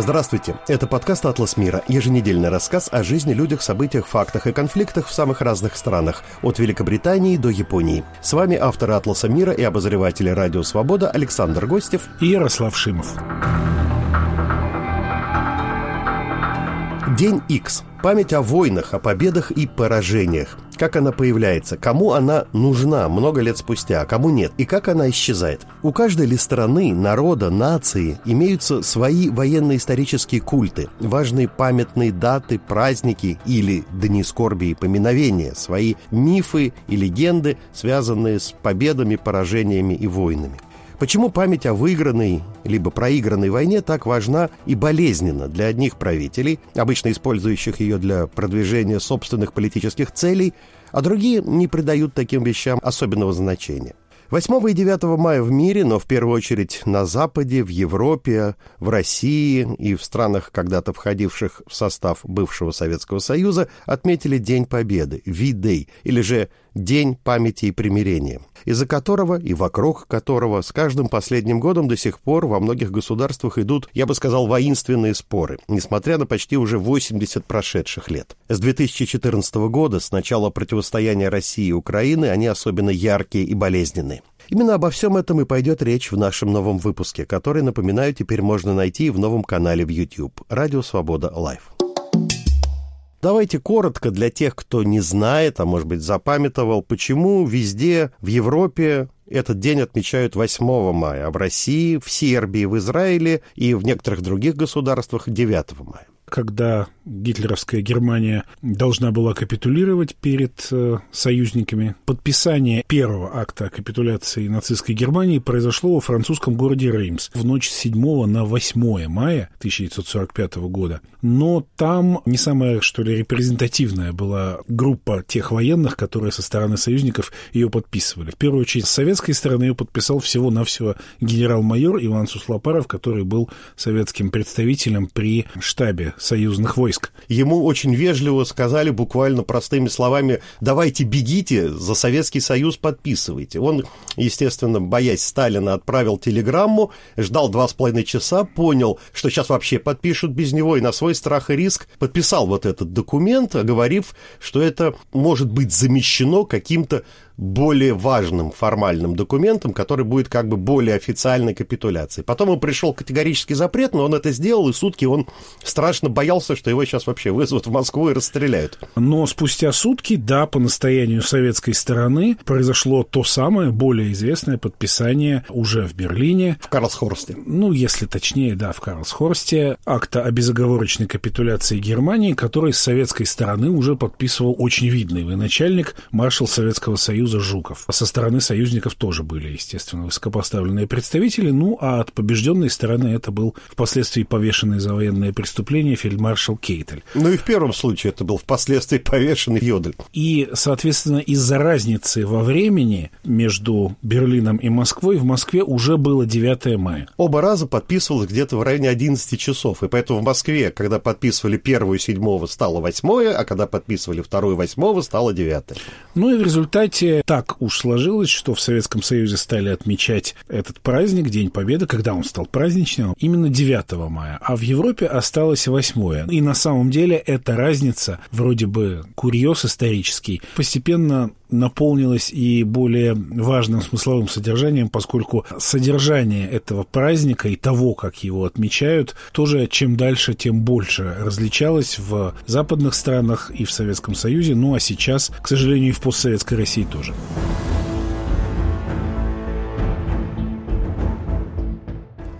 Здравствуйте, это подкаст «Атлас мира», еженедельный рассказ о жизни, людях, событиях, фактах и конфликтах в самых разных странах, от Великобритании до Японии. С вами авторы «Атласа мира» и обозреватели «Радио Свобода» Александр Гостев и Ярослав Шимов. День X. Память о войнах, о победах и поражениях. Как она появляется, кому она нужна много лет спустя, а кому нет, и как она исчезает. У каждой ли страны, народа, нации имеются свои военно-исторические культы, важные памятные даты, праздники или дни скорби и поминовения, свои мифы и легенды, связанные с победами, поражениями и войнами. Почему память о выигранной либо проигранной войне так важна и болезненна для одних правителей, обычно использующих ее для продвижения собственных политических целей, а другие не придают таким вещам особенного значения? 8 и 9 мая в мире, но в первую очередь на Западе, в Европе, в России и в странах, когда-то входивших в состав бывшего Советского Союза, отметили День Победы, V-Day, или же День памяти и примирения, из-за которого и вокруг которого с каждым последним годом до сих пор во многих государствах идут, я бы сказал, воинственные споры, несмотря на почти уже 80 прошедших лет. С 2014 года, с начала противостояния России и Украины, они особенно яркие и болезненные. Именно обо всем этом и пойдет речь в нашем новом выпуске, который, напоминаю, теперь можно найти в новом канале в YouTube «Радио Свобода Лайв». Давайте коротко для тех, кто не знает, а может быть запамятовал, почему везде в Европе этот день отмечают 8 мая, а в России, в Сербии, в Израиле и в некоторых других государствах 9 мая когда гитлеровская Германия должна была капитулировать перед э, союзниками. Подписание первого акта капитуляции нацистской Германии произошло во французском городе Реймс в ночь с 7 на 8 мая 1945 года. Но там не самая, что ли, репрезентативная была группа тех военных, которые со стороны союзников ее подписывали. В первую очередь, с советской стороны ее подписал всего-навсего генерал-майор Иван Суслопаров, который был советским представителем при штабе союзных войск. Ему очень вежливо сказали буквально простыми словами «давайте бегите, за Советский Союз подписывайте». Он, естественно, боясь Сталина, отправил телеграмму, ждал два с половиной часа, понял, что сейчас вообще подпишут без него, и на свой страх и риск подписал вот этот документ, оговорив, что это может быть замещено каким-то более важным формальным документом, который будет как бы более официальной капитуляцией. Потом он пришел категорический запрет, но он это сделал, и сутки он страшно боялся, что его сейчас вообще вызовут в Москву и расстреляют. Но спустя сутки, да, по настоянию советской стороны произошло то самое, более известное подписание уже в Берлине. В Карлсхорсте. Ну, если точнее, да, в Карлсхорсте, акта о безоговорочной капитуляции Германии, который с советской стороны уже подписывал очень видный военачальник, маршал Советского Союза Союза Жуков. Со стороны союзников тоже были, естественно, высокопоставленные представители. Ну, а от побежденной стороны это был впоследствии повешенный за военные преступления фельдмаршал Кейтель. Ну и в первом случае это был впоследствии повешенный Йодель. И, соответственно, из-за разницы во времени между Берлином и Москвой в Москве уже было 9 мая. Оба раза подписывалось где-то в районе 11 часов. И поэтому в Москве, когда подписывали первую седьмого, стало восьмое, а когда подписывали вторую восьмого, стало девятое. Ну и в результате так уж сложилось, что в Советском Союзе стали отмечать этот праздник, День Победы, когда он стал праздничным, именно 9 мая, а в Европе осталось 8. И на самом деле эта разница, вроде бы курьез исторический, постепенно наполнилась и более важным смысловым содержанием, поскольку содержание этого праздника и того, как его отмечают, тоже чем дальше, тем больше различалось в западных странах и в Советском Союзе, ну а сейчас, к сожалению, и в постсоветской России тоже.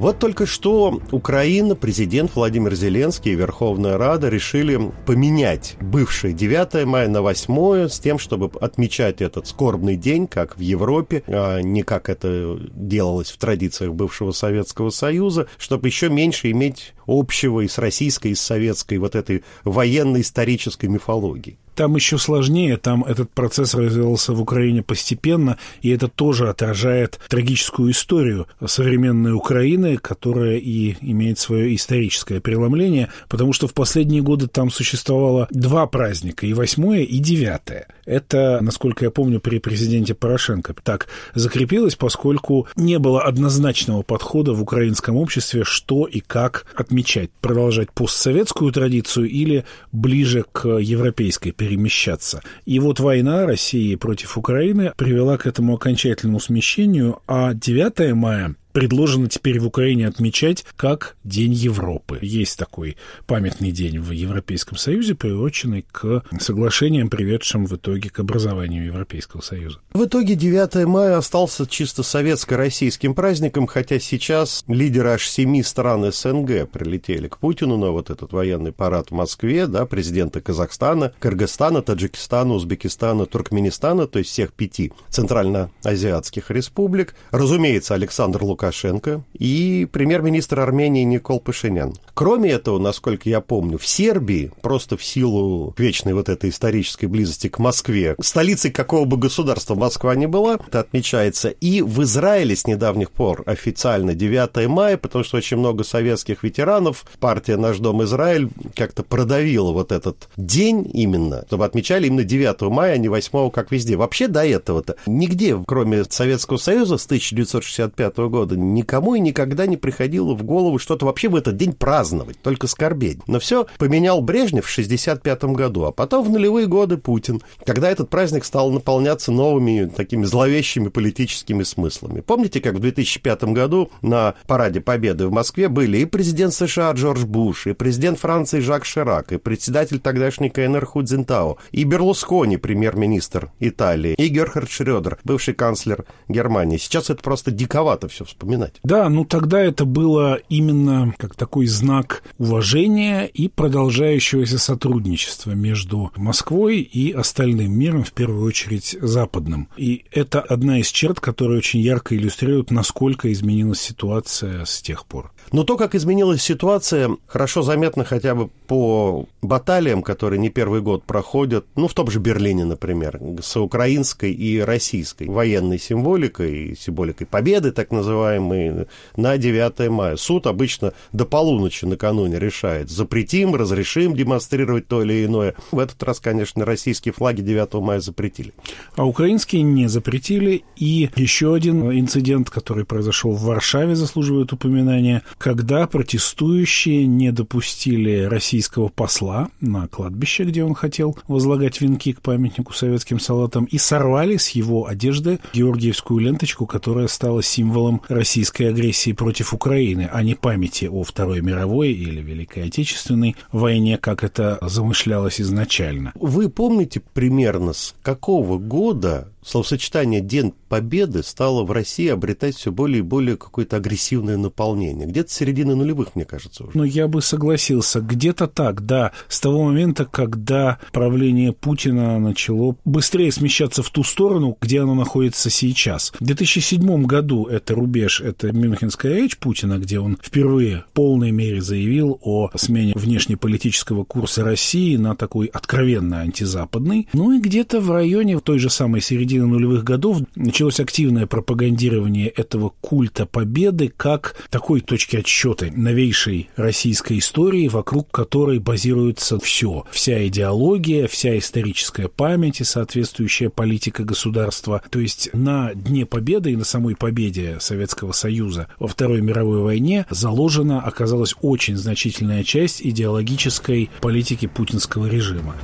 Вот только что Украина, президент Владимир Зеленский и Верховная Рада решили поменять бывший 9 мая на 8 с тем, чтобы отмечать этот скорбный день, как в Европе, а не как это делалось в традициях бывшего Советского Союза, чтобы еще меньше иметь общего и с российской, и с советской вот этой военно-исторической мифологией. Там еще сложнее, там этот процесс развивался в Украине постепенно, и это тоже отражает трагическую историю современной Украины, которая и имеет свое историческое преломление, потому что в последние годы там существовало два праздника, и восьмое, и девятое. Это, насколько я помню, при президенте Порошенко так закрепилось, поскольку не было однозначного подхода в украинском обществе, что и как отмечать. Продолжать постсоветскую традицию или ближе к европейской перемещаться. И вот война России против Украины привела к этому окончательному смещению, а 9 мая предложено теперь в Украине отмечать как День Европы. Есть такой памятный день в Европейском Союзе, приуроченный к соглашениям, приведшим в итоге к образованию Европейского Союза. В итоге 9 мая остался чисто советско-российским праздником, хотя сейчас лидеры аж семи стран СНГ прилетели к Путину на вот этот военный парад в Москве, да, президенты Казахстана, Кыргызстана, Таджикистана, Узбекистана, Туркменистана, то есть всех пяти центральноазиатских республик. Разумеется, Александр Лукашенко Лукашенко и премьер-министр Армении Никол Пашинян. Кроме этого, насколько я помню, в Сербии, просто в силу вечной вот этой исторической близости к Москве, столицей какого бы государства Москва не была, это отмечается, и в Израиле с недавних пор официально 9 мая, потому что очень много советских ветеранов, партия «Наш дом Израиль» как-то продавила вот этот день именно, чтобы отмечали именно 9 мая, а не 8, как везде. Вообще до этого-то нигде, кроме Советского Союза с 1965 года, года никому и никогда не приходило в голову что-то вообще в этот день праздновать, только скорбеть. Но все поменял Брежнев в 65 году, а потом в нулевые годы Путин, когда этот праздник стал наполняться новыми такими зловещими политическими смыслами. Помните, как в 2005 году на Параде Победы в Москве были и президент США Джордж Буш, и президент Франции Жак Ширак, и председатель тогдашней КНР Худзинтао, и Берлускони, премьер-министр Италии, и Герхард Шрёдер, бывший канцлер Германии. Сейчас это просто диковато все вспоминать. Да, ну тогда это было именно как такой знак уважения и продолжающегося сотрудничества между Москвой и остальным миром, в первую очередь западным. И это одна из черт, которая очень ярко иллюстрирует, насколько изменилась ситуация с тех пор. Но то, как изменилась ситуация, хорошо заметно хотя бы по баталиям, которые не первый год проходят, ну, в том же Берлине, например, с украинской и российской военной символикой, символикой победы, так называемой, на 9 мая. Суд обычно до полуночи накануне решает, запретим, разрешим демонстрировать то или иное. В этот раз, конечно, российские флаги 9 мая запретили. А украинские не запретили. И еще один инцидент, который произошел в Варшаве, заслуживает упоминания когда протестующие не допустили российского посла на кладбище, где он хотел возлагать венки к памятнику советским солдатам, и сорвали с его одежды георгиевскую ленточку, которая стала символом российской агрессии против Украины, а не памяти о Второй мировой или Великой Отечественной войне, как это замышлялось изначально. Вы помните примерно с какого года словосочетание «День Победы» стало в России обретать все более и более какое-то агрессивное наполнение. Где-то середины нулевых, мне кажется, уже. Ну, я бы согласился. Где-то так, да. С того момента, когда правление Путина начало быстрее смещаться в ту сторону, где оно находится сейчас. В 2007 году это рубеж, это Мюнхенская речь Путина, где он впервые в полной мере заявил о смене внешнеполитического курса России на такой откровенно антизападный. Ну и где-то в районе той же самой середины середины нулевых годов началось активное пропагандирование этого культа победы как такой точки отсчета новейшей российской истории, вокруг которой базируется все. Вся идеология, вся историческая память и соответствующая политика государства. То есть на Дне Победы и на самой победе Советского Союза во Второй мировой войне заложена оказалась очень значительная часть идеологической политики путинского режима.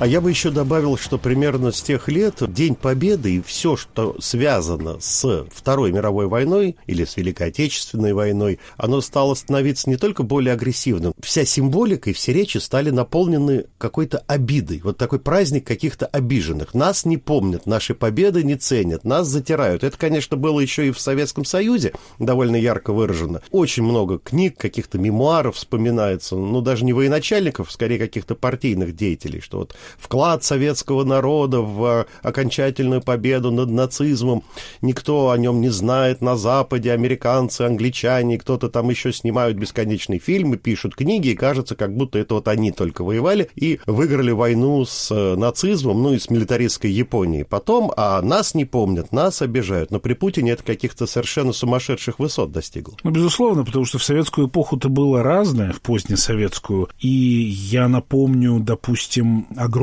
А я бы еще добавил, что примерно с тех лет День Победы и все, что связано с Второй мировой войной или с Великой Отечественной войной, оно стало становиться не только более агрессивным. Вся символика и все речи стали наполнены какой-то обидой. Вот такой праздник каких-то обиженных. Нас не помнят, наши победы не ценят, нас затирают. Это, конечно, было еще и в Советском Союзе довольно ярко выражено. Очень много книг, каких-то мемуаров вспоминается, ну, даже не военачальников, скорее каких-то партийных деятелей, что вот вклад советского народа в окончательную победу над нацизмом. Никто о нем не знает на Западе, американцы, англичане, кто-то там еще снимают бесконечные фильмы, пишут книги, и кажется, как будто это вот они только воевали и выиграли войну с э, нацизмом, ну и с милитаристской Японией потом, а нас не помнят, нас обижают. Но при Путине это каких-то совершенно сумасшедших высот достигло. Ну, безусловно, потому что в советскую эпоху-то было разное, в позднесоветскую. И я напомню, допустим, огромное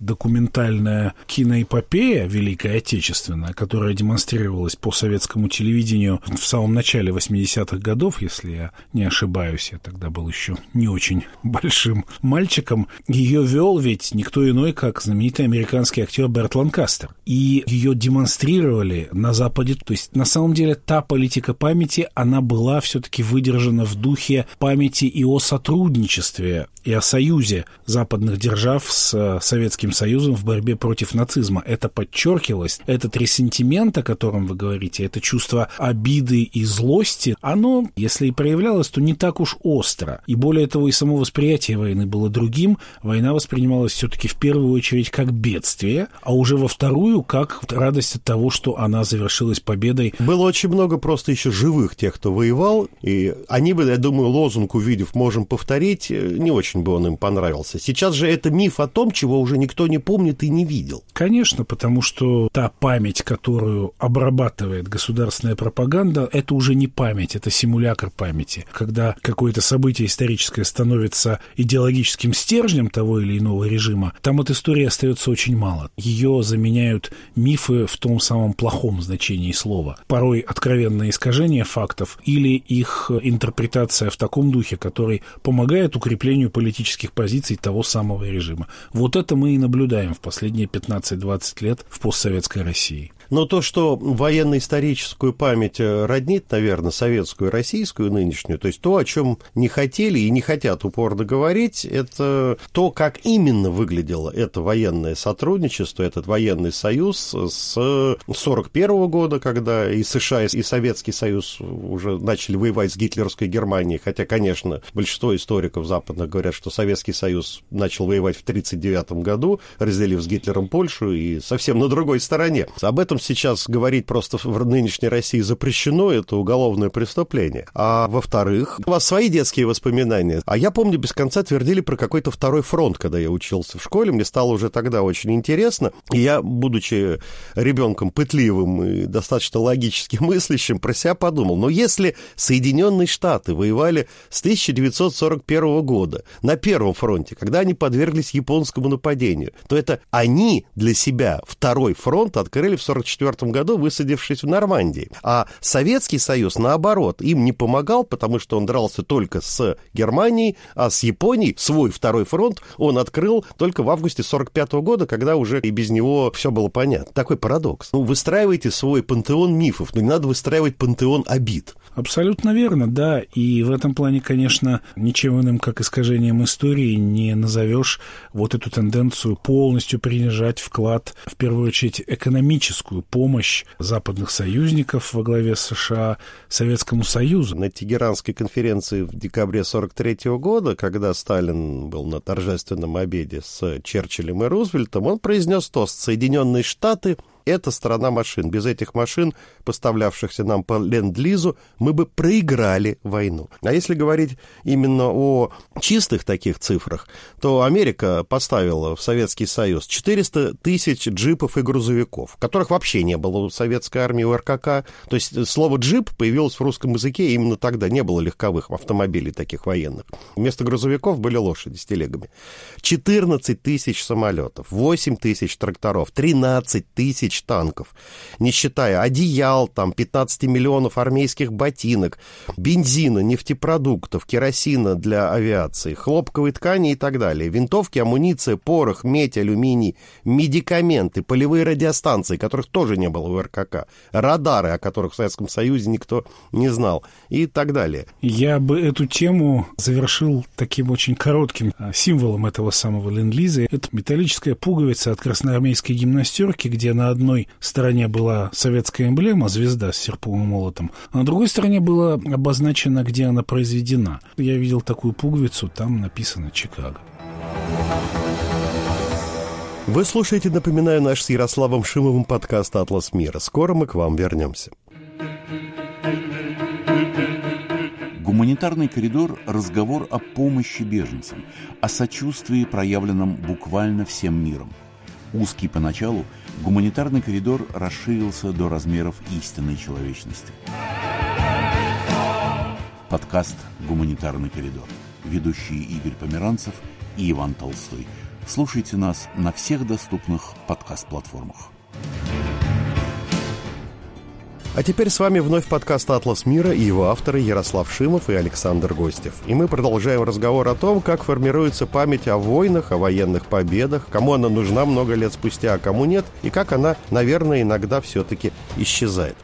документальная киноэпопея Великая Отечественная, которая демонстрировалась по советскому телевидению в самом начале 80-х годов, если я не ошибаюсь, я тогда был еще не очень большим мальчиком, ее вел ведь никто иной, как знаменитый американский актер Берт Ланкастер. И ее демонстрировали на Западе. То есть, на самом деле, та политика памяти, она была все-таки выдержана в духе памяти и о сотрудничестве, и о союзе западных держав с Советским Союзом в борьбе против нацизма. Это подчеркивалось. Этот ресентимент, о котором вы говорите, это чувство обиды и злости, оно, если и проявлялось, то не так уж остро. И более того, и само восприятие войны было другим. Война воспринималась все-таки в первую очередь как бедствие, а уже во вторую как радость от того, что она завершилась победой. Было очень много просто еще живых тех, кто воевал, и они бы, я думаю, лозунг увидев, можем повторить, не очень бы он им понравился. Сейчас же это миф о том, чего уже никто не помнит и не видел. Конечно, потому что та память, которую обрабатывает государственная пропаганда, это уже не память, это симулятор памяти. Когда какое-то событие историческое становится идеологическим стержнем того или иного режима, там от истории остается очень мало. Ее заменяют мифы в том самом плохом значении слова. Порой откровенное искажение фактов или их интерпретация в таком духе, который помогает укреплению политических позиций того самого режима. Вот это мы и наблюдаем в последние 15-20 лет в постсоветской России. Но то, что военно-историческую память э, роднит, наверное, советскую и российскую нынешнюю, то есть то, о чем не хотели и не хотят упорно говорить, это то, как именно выглядело это военное сотрудничество, этот военный союз с 1941 года, когда и США, и Советский Союз уже начали воевать с гитлеровской Германией, хотя, конечно, большинство историков западных говорят, что Советский Союз начал воевать в 1939 году, разделив с Гитлером Польшу и совсем на другой стороне. Об этом сейчас говорить просто в нынешней России запрещено, это уголовное преступление. А во-вторых, у вас свои детские воспоминания. А я помню, без конца твердили про какой-то второй фронт, когда я учился в школе. Мне стало уже тогда очень интересно. И я, будучи ребенком пытливым и достаточно логически мыслящим, про себя подумал, но если Соединенные Штаты воевали с 1941 года на Первом фронте, когда они подверглись японскому нападению, то это они для себя второй фронт открыли в 1944 1944 году, высадившись в Нормандии. А Советский Союз, наоборот, им не помогал, потому что он дрался только с Германией, а с Японией свой второй фронт он открыл только в августе 1945 года, когда уже и без него все было понятно. Такой парадокс. Ну, выстраивайте свой пантеон мифов, но не надо выстраивать пантеон обид. Абсолютно верно, да. И в этом плане, конечно, ничем иным, как искажением истории, не назовешь вот эту тенденцию полностью принижать вклад, в первую очередь, экономическую помощь западных союзников во главе США Советскому Союзу. На Тегеранской конференции в декабре 1943 года, когда Сталин был на торжественном обеде с Черчиллем и Рузвельтом, он произнес тост «Соединенные Штаты это страна машин. Без этих машин, поставлявшихся нам по ленд-лизу, мы бы проиграли войну. А если говорить именно о чистых таких цифрах, то Америка поставила в Советский Союз 400 тысяч джипов и грузовиков, которых вообще не было у советской армии, у РКК. То есть слово «джип» появилось в русском языке именно тогда. Не было легковых автомобилей таких военных. Вместо грузовиков были лошади с телегами. 14 тысяч самолетов, 8 тысяч тракторов, 13 тысяч тысяч танков, не считая одеял, там, 15 миллионов армейских ботинок, бензина, нефтепродуктов, керосина для авиации, хлопковой ткани и так далее, винтовки, амуниция, порох, медь, алюминий, медикаменты, полевые радиостанции, которых тоже не было в РКК, радары, о которых в Советском Союзе никто не знал и так далее. Я бы эту тему завершил таким очень коротким а, символом этого самого ленд-лиза. Это металлическая пуговица от красноармейской гимнастерки, где на одной одной стороне была советская эмблема, звезда с серпом и молотом, а на другой стороне было обозначено, где она произведена. Я видел такую пуговицу, там написано «Чикаго». Вы слушаете, напоминаю, наш с Ярославом Шимовым подкаст «Атлас мира». Скоро мы к вам вернемся. Гуманитарный коридор – разговор о помощи беженцам, о сочувствии, проявленном буквально всем миром. Узкий поначалу, гуманитарный коридор расширился до размеров истинной человечности. Подкаст «Гуманитарный коридор». Ведущие Игорь Померанцев и Иван Толстой – Слушайте нас на всех доступных подкаст-платформах. А теперь с вами вновь подкаст «Атлас мира» и его авторы Ярослав Шимов и Александр Гостев. И мы продолжаем разговор о том, как формируется память о войнах, о военных победах, кому она нужна много лет спустя, а кому нет, и как она, наверное, иногда все-таки исчезает.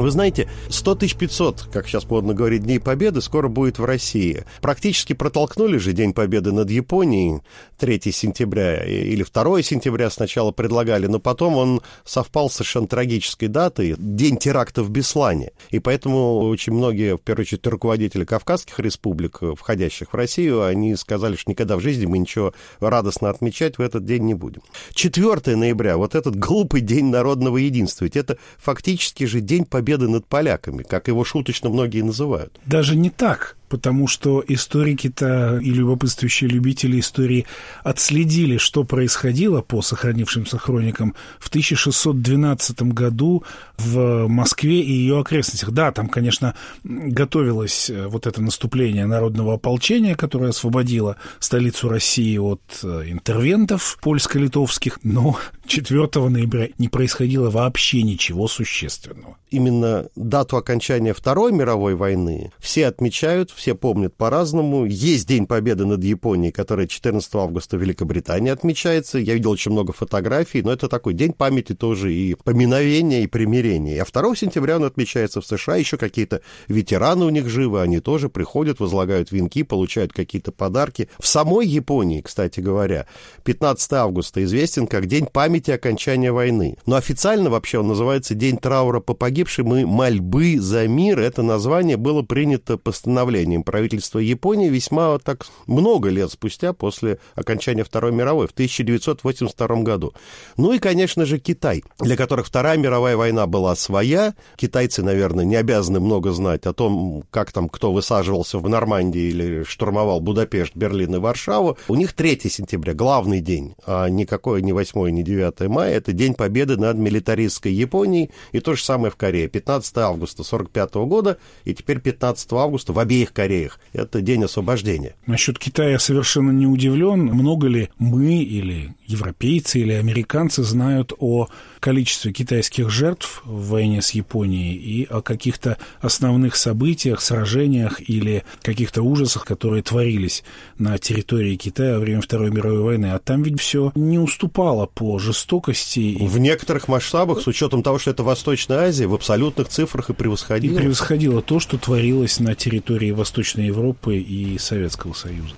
Вы знаете, 100 тысяч 500, как сейчас модно говорить, Дней Победы скоро будет в России. Практически протолкнули же День Победы над Японией 3 сентября или 2 сентября сначала предлагали, но потом он совпал с совершенно трагической датой, День теракта в Беслане. И поэтому очень многие, в первую очередь, руководители Кавказских республик, входящих в Россию, они сказали, что никогда в жизни мы ничего радостно отмечать в этот день не будем. 4 ноября, вот этот глупый День народного единства, ведь это фактически же День Победы победы над поляками, как его шуточно многие называют. Даже не так потому что историки-то и любопытствующие любители истории отследили, что происходило по сохранившимся хроникам в 1612 году в Москве и ее окрестностях. Да, там, конечно, готовилось э, вот это наступление народного ополчения, которое освободило столицу России от э, интервентов польско-литовских, но 4 ноября не происходило вообще ничего существенного. Именно дату окончания Второй мировой войны все отмечают все помнят по-разному. Есть День Победы над Японией, который 14 августа в Великобритании отмечается. Я видел очень много фотографий, но это такой день памяти тоже и поминовения, и примирения. А 2 сентября он отмечается в США. Еще какие-то ветераны у них живы, они тоже приходят, возлагают венки, получают какие-то подарки. В самой Японии, кстати говоря, 15 августа известен как День памяти окончания войны. Но официально вообще он называется День траура по погибшим и мольбы за мир. Это название было принято постановлением решением правительства Японии весьма так много лет спустя после окончания Второй мировой, в 1982 году. Ну и, конечно же, Китай, для которых Вторая мировая война была своя. Китайцы, наверное, не обязаны много знать о том, как там кто высаживался в Нормандии или штурмовал Будапешт, Берлин и Варшаву. У них 3 сентября, главный день, а никакой не 8, не 9 мая. Это День Победы над милитаристской Японией. И то же самое в Корее. 15 августа 1945 года и теперь 15 августа в обеих Кореях. Это день освобождения. Насчет Китая совершенно не удивлен. Много ли мы или европейцы или американцы знают о количестве китайских жертв в войне с Японией и о каких-то основных событиях, сражениях или каких-то ужасах, которые творились на территории Китая во время Второй мировой войны. А там ведь все не уступало по жестокости. В некоторых масштабах, с учетом того, что это Восточная Азия, в абсолютных цифрах и превосходило. И превосходило то, что творилось на территории Восточной Европы и Советского Союза.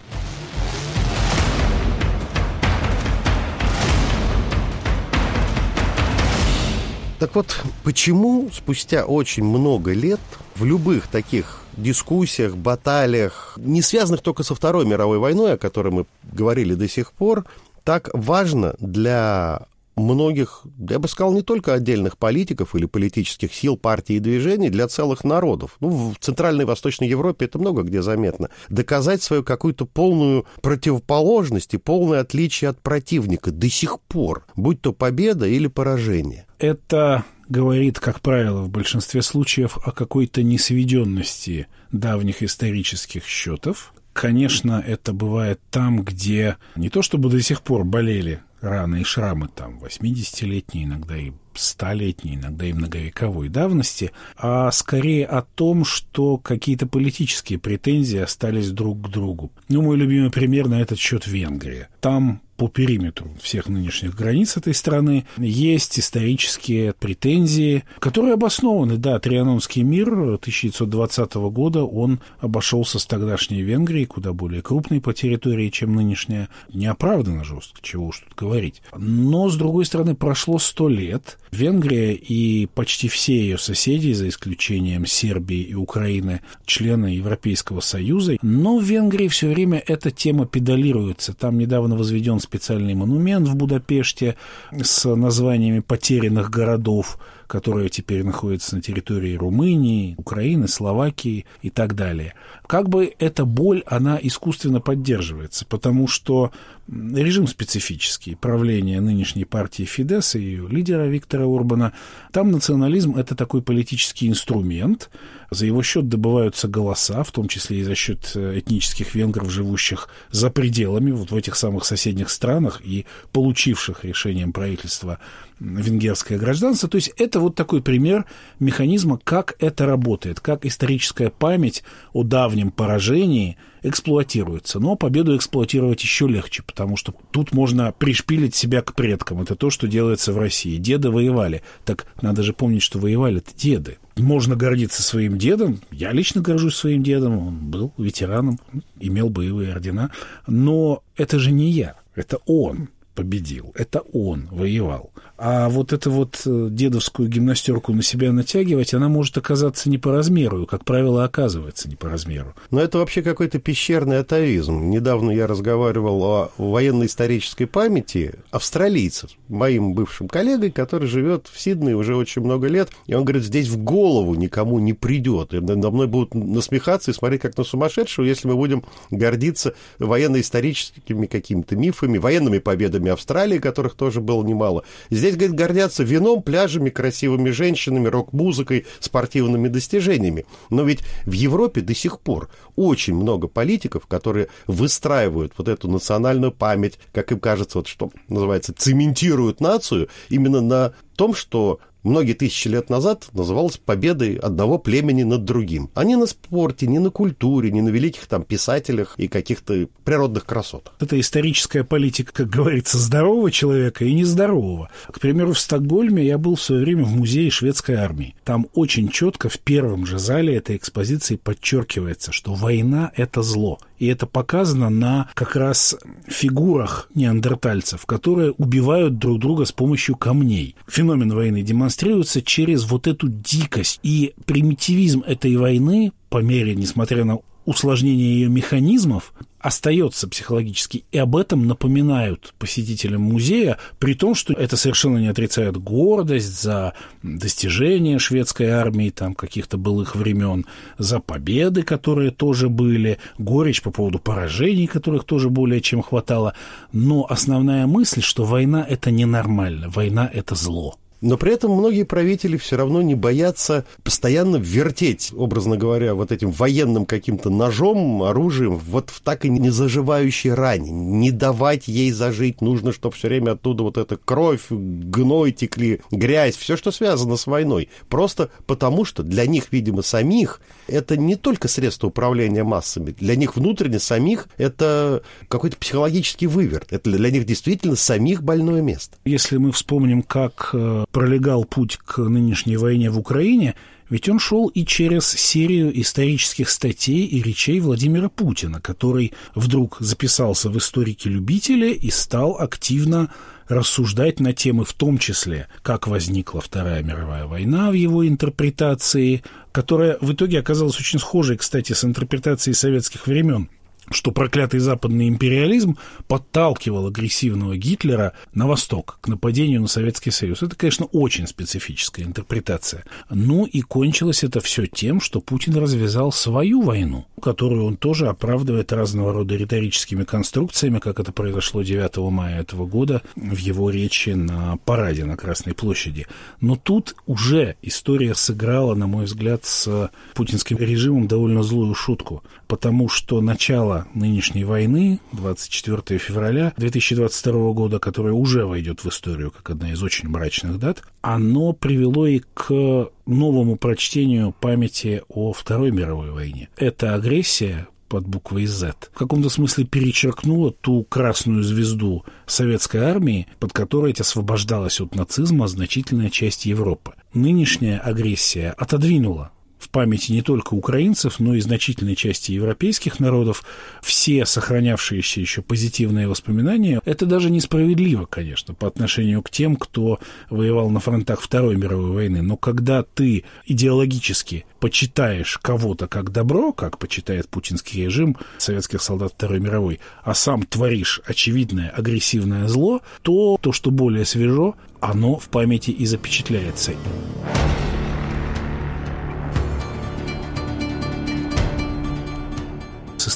Так вот, почему спустя очень много лет в любых таких дискуссиях, баталиях, не связанных только со Второй мировой войной, о которой мы говорили до сих пор, так важно для многих, я бы сказал, не только отдельных политиков или политических сил, партий и движений, для целых народов. Ну, в Центральной и Восточной Европе это много где заметно. Доказать свою какую-то полную противоположность и полное отличие от противника до сих пор, будь то победа или поражение. Это говорит, как правило, в большинстве случаев о какой-то несведенности давних исторических счетов. Конечно, это бывает там, где не то чтобы до сих пор болели раны и шрамы там 80-летние, иногда и столетней, иногда и многовековой давности, а скорее о том, что какие-то политические претензии остались друг к другу. Ну, мой любимый пример на этот счет Венгрия. Там по периметру всех нынешних границ этой страны есть исторические претензии, которые обоснованы. Да, Трианонский мир 1920 года, он обошелся с тогдашней Венгрией, куда более крупной по территории, чем нынешняя. Неоправданно жестко, чего уж тут говорить. Но, с другой стороны, прошло сто лет. Венгрия и почти все ее соседи, за исключением Сербии и Украины, члены Европейского Союза. Но в Венгрии все время эта тема педалируется. Там недавно возведен специальный монумент в Будапеште с названиями потерянных городов, которые теперь находятся на территории Румынии, Украины, Словакии и так далее. Как бы эта боль, она искусственно поддерживается, потому что режим специфический, правление нынешней партии Фидес и ее лидера Виктора Урбана, там национализм – это такой политический инструмент, за его счет добываются голоса, в том числе и за счет э, этнических венгров, живущих за пределами, вот в этих самых соседних странах и получивших решением правительства венгерское гражданство. То есть это вот такой пример механизма, как это работает, как историческая память о давнем поражении эксплуатируется. Но победу эксплуатировать еще легче, потому что тут можно пришпилить себя к предкам. Это то, что делается в России. Деды воевали. Так надо же помнить, что воевали-то деды. Можно гордиться своим дедом. Я лично горжусь своим дедом. Он был ветераном, имел боевые ордена. Но это же не я, это он победил. Это он воевал. А вот эту вот э, дедовскую гимнастерку на себя натягивать, она может оказаться не по размеру, и, как правило, оказывается не по размеру. Но это вообще какой-то пещерный атовизм. Недавно я разговаривал о военно-исторической памяти австралийцев, моим бывшим коллегой, который живет в Сиднее уже очень много лет, и он говорит, здесь в голову никому не придет. И надо мной будут насмехаться и смотреть как на сумасшедшего, если мы будем гордиться военно-историческими какими-то мифами, военными победами Австралии, которых тоже было немало. Здесь, говорит, гордятся вином, пляжами, красивыми женщинами, рок-музыкой, спортивными достижениями. Но ведь в Европе до сих пор очень много политиков, которые выстраивают вот эту национальную память, как им кажется, вот что называется, цементируют нацию именно на том, что многие тысячи лет назад называлась победой одного племени над другим. А не на спорте, не на культуре, не на великих там писателях и каких-то природных красотах. Это историческая политика, как говорится, здорового человека и нездорового. К примеру, в Стокгольме я был в свое время в музее шведской армии. Там очень четко в первом же зале этой экспозиции подчеркивается, что война – это зло. И это показано на как раз фигурах неандертальцев, которые убивают друг друга с помощью камней. Феномен войны демонстрируется через вот эту дикость. И примитивизм этой войны, по мере, несмотря на усложнение ее механизмов, остается психологически. И об этом напоминают посетителям музея, при том, что это совершенно не отрицает гордость за достижения шведской армии, там, каких-то былых времен, за победы, которые тоже были, горечь по поводу поражений, которых тоже более чем хватало. Но основная мысль, что война – это ненормально, война – это зло. Но при этом многие правители все равно не боятся постоянно вертеть, образно говоря, вот этим военным каким-то ножом, оружием, вот в так и не заживающей ране. Не давать ей зажить. Нужно, чтобы все время оттуда вот эта кровь, гной текли, грязь, все, что связано с войной. Просто потому, что для них, видимо, самих это не только средство управления массами. Для них внутренне самих это какой-то психологический выверт. Это для них действительно самих больное место. Если мы вспомним, как э, пролегал путь к нынешней войне в Украине, ведь он шел и через серию исторических статей и речей Владимира Путина, который вдруг записался в историки-любители и стал активно рассуждать на темы в том числе, как возникла Вторая мировая война в его интерпретации, которая в итоге оказалась очень схожей, кстати, с интерпретацией советских времен что проклятый западный империализм подталкивал агрессивного Гитлера на восток, к нападению на Советский Союз. Это, конечно, очень специфическая интерпретация. Ну и кончилось это все тем, что Путин развязал свою войну, которую он тоже оправдывает разного рода риторическими конструкциями, как это произошло 9 мая этого года в его речи на параде на Красной площади. Но тут уже история сыграла, на мой взгляд, с путинским режимом довольно злую шутку, потому что начало нынешней войны, 24 февраля 2022 года, которая уже войдет в историю как одна из очень мрачных дат, оно привело и к новому прочтению памяти о Второй мировой войне. Эта агрессия под буквой Z, в каком-то смысле перечеркнула ту красную звезду советской армии, под которой освобождалась от нацизма значительная часть Европы. Нынешняя агрессия отодвинула в памяти не только украинцев, но и значительной части европейских народов все сохранявшиеся еще позитивные воспоминания. Это даже несправедливо, конечно, по отношению к тем, кто воевал на фронтах Второй мировой войны. Но когда ты идеологически почитаешь кого-то как добро, как почитает путинский режим советских солдат Второй мировой, а сам творишь очевидное агрессивное зло, то то, что более свежо, оно в памяти и запечатляется.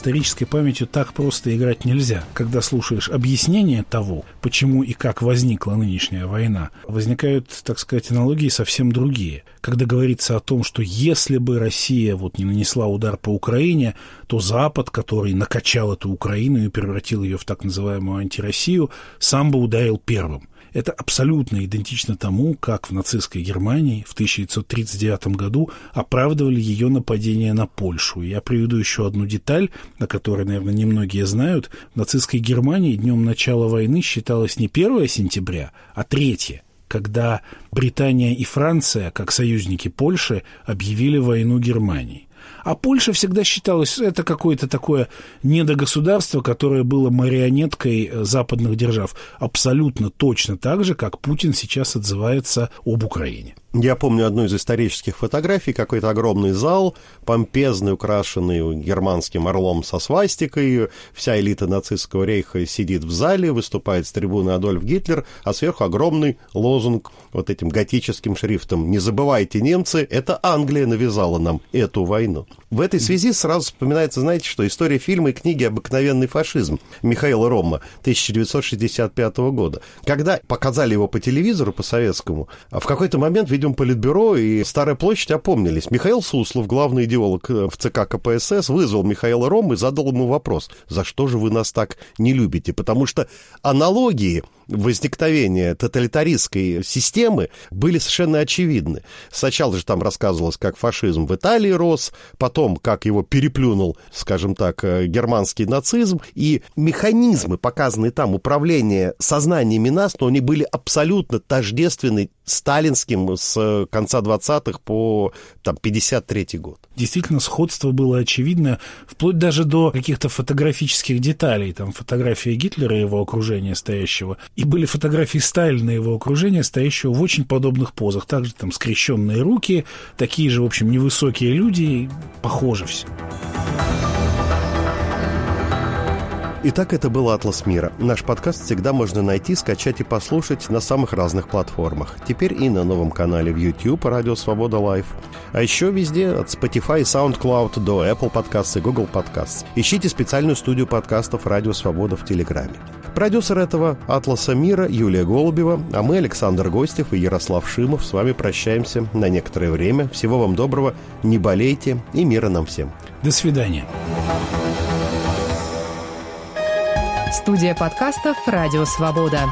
Исторической памятью так просто играть нельзя. Когда слушаешь объяснение того, почему и как возникла нынешняя война, возникают, так сказать, аналогии совсем другие. Когда говорится о том, что если бы Россия вот не нанесла удар по Украине, то Запад, который накачал эту Украину и превратил ее в так называемую антироссию, сам бы ударил первым. Это абсолютно идентично тому, как в нацистской Германии в 1939 году оправдывали ее нападение на Польшу. Я приведу еще одну деталь, о которой, наверное, немногие знают. В нацистской Германии днем начала войны считалось не 1 сентября, а 3 когда Британия и Франция, как союзники Польши, объявили войну Германии. А Польша всегда считалась, это какое-то такое недогосударство, которое было марионеткой э, западных держав. Абсолютно точно так же, как Путин сейчас отзывается об Украине. Я помню одну из исторических фотографий, какой-то огромный зал, помпезный, украшенный германским орлом со свастикой, вся элита нацистского рейха сидит в зале, выступает с трибуны Адольф Гитлер, а сверху огромный лозунг вот этим готическим шрифтом «Не забывайте, немцы, это Англия навязала нам эту войну». В этой связи сразу вспоминается, знаете, что история фильма и книги «Обыкновенный фашизм» Михаила Рома 1965 года. Когда показали его по телевизору, по советскому, в какой-то момент, видимо, Политбюро и Старая площадь опомнились. Михаил Суслов, главный идеолог э, в ЦК КПСС, вызвал Михаила Рома и задал ему вопрос, за что же вы нас так не любите? Потому что аналогии возникновения тоталитаристской системы были совершенно очевидны. Сначала же там рассказывалось, как фашизм в Италии рос, потом, как его переплюнул, скажем так, э, германский нацизм, и механизмы, показанные там, управления сознаниями нас, но они были абсолютно тождественны сталинским с конца 20-х по там, 53 год. Действительно, сходство было очевидно, вплоть даже до каких-то фотографических деталей. Там фотография Гитлера и его окружения стоящего, и были фотографии Сталина и его окружения, стоящего в очень подобных позах. Также там скрещенные руки, такие же, в общем, невысокие люди, похоже все. Итак, это был «Атлас мира». Наш подкаст всегда можно найти, скачать и послушать на самых разных платформах. Теперь и на новом канале в YouTube «Радио Свобода Лайв». А еще везде, от Spotify SoundCloud до Apple Podcasts и Google Podcasts. Ищите специальную студию подкастов «Радио Свобода» в Телеграме. Продюсер этого «Атласа мира» Юлия Голубева, а мы, Александр Гостев и Ярослав Шимов, с вами прощаемся на некоторое время. Всего вам доброго, не болейте и мира нам всем. До свидания. Студия подкастов «Радио Свобода».